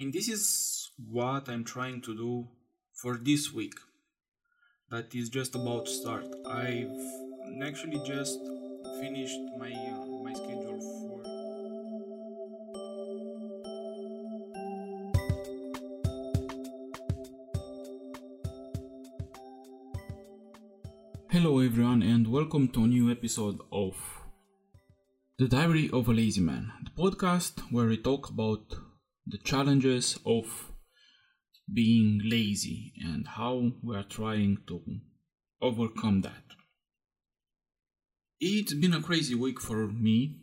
And this is what I'm trying to do for this week. That is just about to start. I've actually just finished my uh, my schedule for Hello everyone and welcome to a new episode of The Diary of a Lazy Man, the podcast where we talk about the challenges of being lazy and how we are trying to overcome that. It's been a crazy week for me,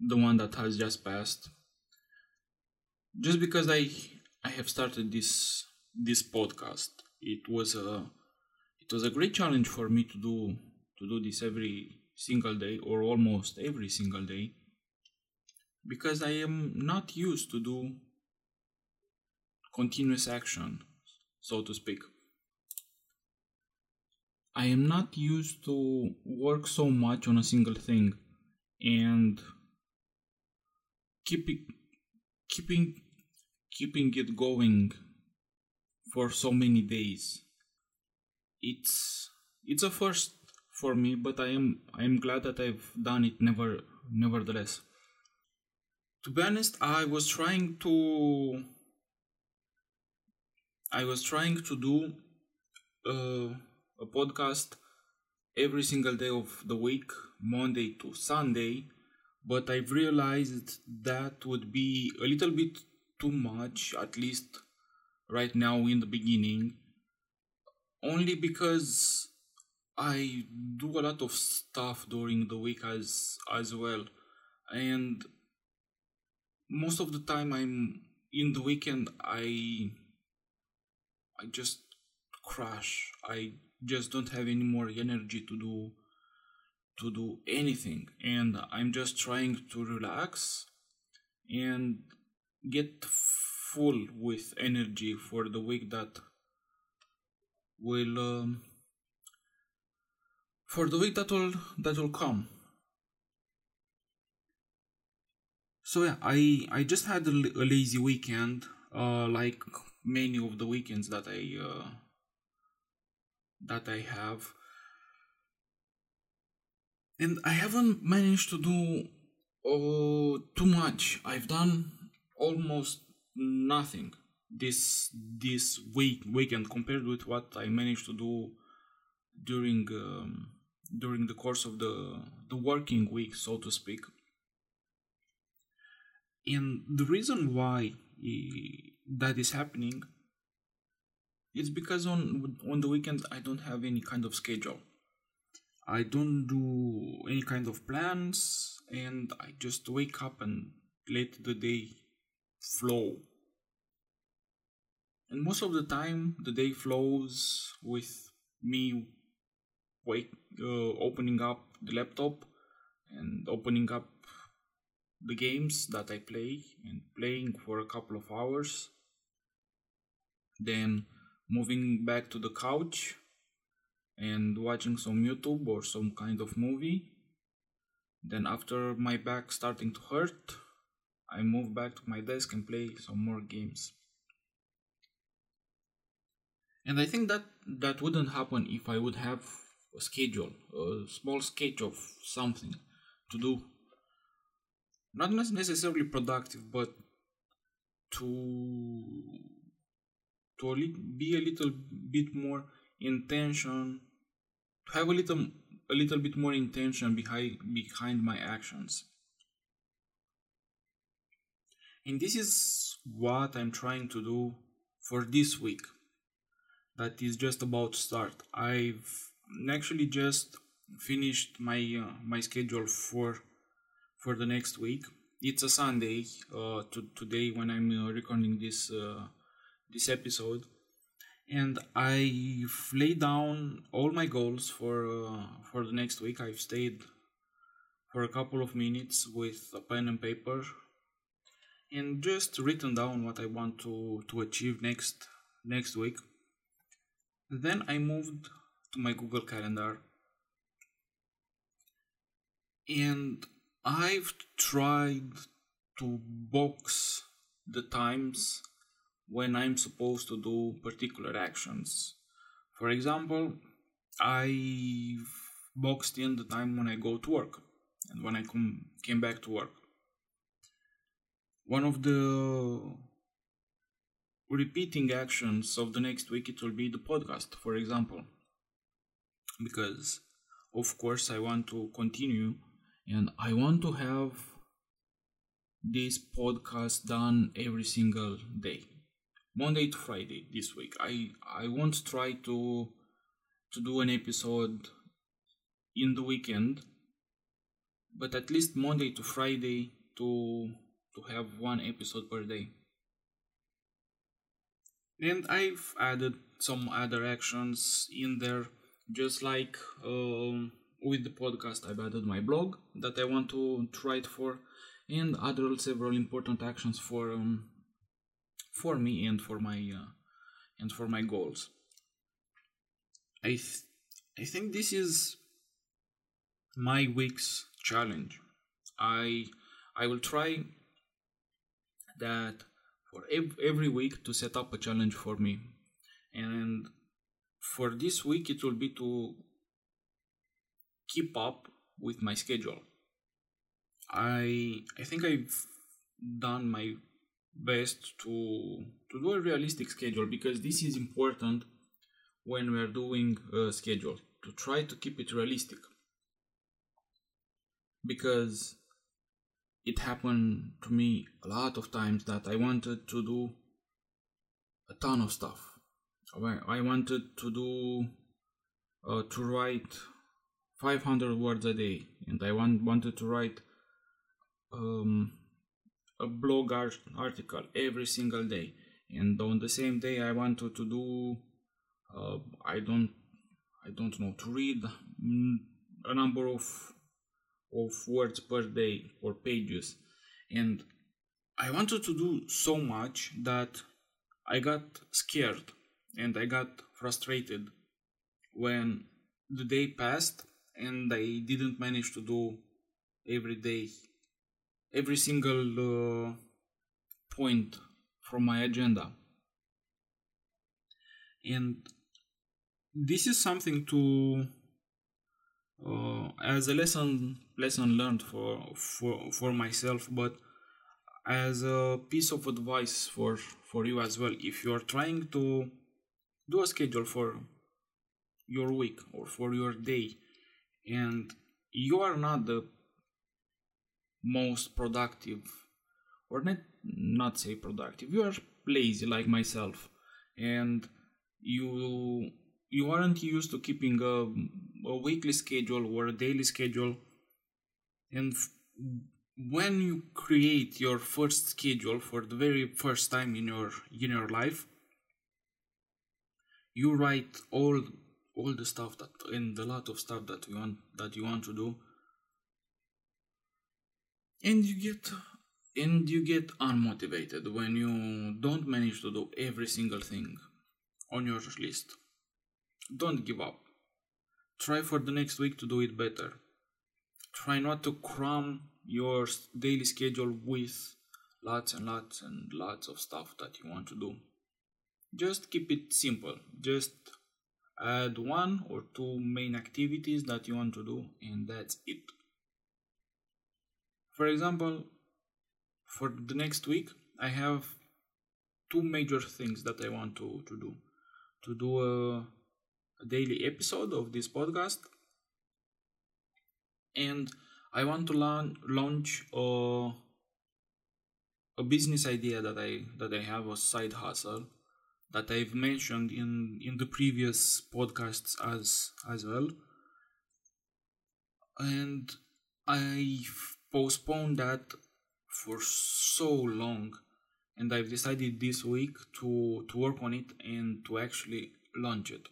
the one that has just passed. Just because I I have started this this podcast, it was a it was a great challenge for me to do to do this every single day or almost every single day because I am not used to do continuous action, so to speak. I am not used to work so much on a single thing and keeping keeping keeping it going for so many days. It's it's a first for me, but I am I am glad that I've done it never nevertheless. To be honest, I was trying to I was trying to do uh, a podcast every single day of the week, Monday to Sunday, but I've realized that would be a little bit too much, at least right now in the beginning, only because I do a lot of stuff during the week as as well, and most of the time I'm in the weekend I I just crash. I just don't have any more energy to do to do anything and I'm just trying to relax and get full with energy for the week that will um, for the week that will that will come so yeah i i just had a, a lazy weekend uh like many of the weekends that I uh, that I have, and I haven't managed to do uh, too much. I've done almost nothing this this week weekend compared with what I managed to do during um, during the course of the the working week, so to speak. And the reason why that is happening it's because on on the weekends i don't have any kind of schedule i don't do any kind of plans and i just wake up and let the day flow and most of the time the day flows with me wake uh, opening up the laptop and opening up the games that I play and playing for a couple of hours. Then moving back to the couch and watching some YouTube or some kind of movie. Then after my back starting to hurt, I move back to my desk and play some more games. And I think that that wouldn't happen if I would have a schedule, a small sketch of something to do not necessarily productive, but to to be a little bit more intention, to have a little a little bit more intention behind behind my actions. And this is what I'm trying to do for this week. That is just about to start. I've actually just finished my uh, my schedule for for the next week. It's a Sunday uh, to, today when I'm uh, recording this uh, this episode, and I've laid down all my goals for uh, for the next week. I've stayed for a couple of minutes with a pen and paper, and just written down what I want to to achieve next next week. Then I moved to my Google Calendar and I've tried to box the times when I'm supposed to do particular actions. For example, I boxed in the time when I go to work and when I come came back to work. One of the repeating actions of the next week it will be the podcast, for example, because of course I want to continue and I want to have this podcast done every single day monday to friday this week. I i won't try to to do an episode in the weekend but at least monday to friday to to have one episode per day. And i've added some other actions in there just like um, with the podcast i've added my blog that i want to, to write for and other several important actions for um, for me and for my uh, and for my goals. I th- I think this is my week's challenge. I I will try that for ev- every week to set up a challenge for me, and for this week it will be to keep up with my schedule I I think I've done my best to to do a realistic schedule because this is important when we are doing a schedule to try to keep it realistic because it happened to me a lot of times that I wanted to do a ton of stuff. I wanted to do uh, to write 500 words a day, and I want, wanted to write um, a blog art- article every single day. And on the same day i wanted to do uh, i don't i don't know to read a number of of words per day or pages. And i wanted to do so much that i got scared and i got frustrated when the day passed and i didn't manage to do every day every single uh, point from my agenda. And this is something to uh, as a lesson lesson learned for for for myself but as a piece of advice for for you as well if you are trying to do a schedule for your week or for your day and you are not the most productive or not not say productive you are lazy like myself and you you aren't used to keeping a, a weekly schedule or a daily schedule and f- when you create your first schedule for the very first time in your in your life you write all all the stuff that and a lot of stuff that you want that you want to do and you get and you get unmotivated when you don't manage to do every single thing on your list. Don't give up. Try for the next week to do it better. Try not to cram your daily schedule with lots and lots and lots of stuff that you want to do. Just keep it simple. Just add one or two main activities that you want to do and that's it for example, for the next week, I have two major things that I want to, to do. To do a, a daily episode of this podcast, and I want to launch launch a, a business idea that I that I have a side hustle that I've mentioned in in the previous podcasts as as well, and I've postponed that for so long and I've decided this week to, to work on it and to actually launch it.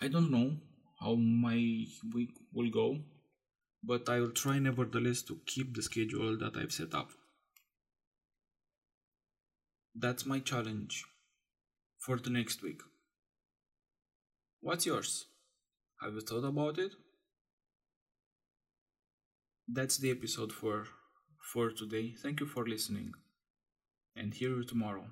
I don't know how my week will go, but I will try nevertheless to keep the schedule that I've set up. That's my challenge for the next week. What's yours? Have you thought about it? That's the episode for for today. Thank you for listening. and hear you tomorrow.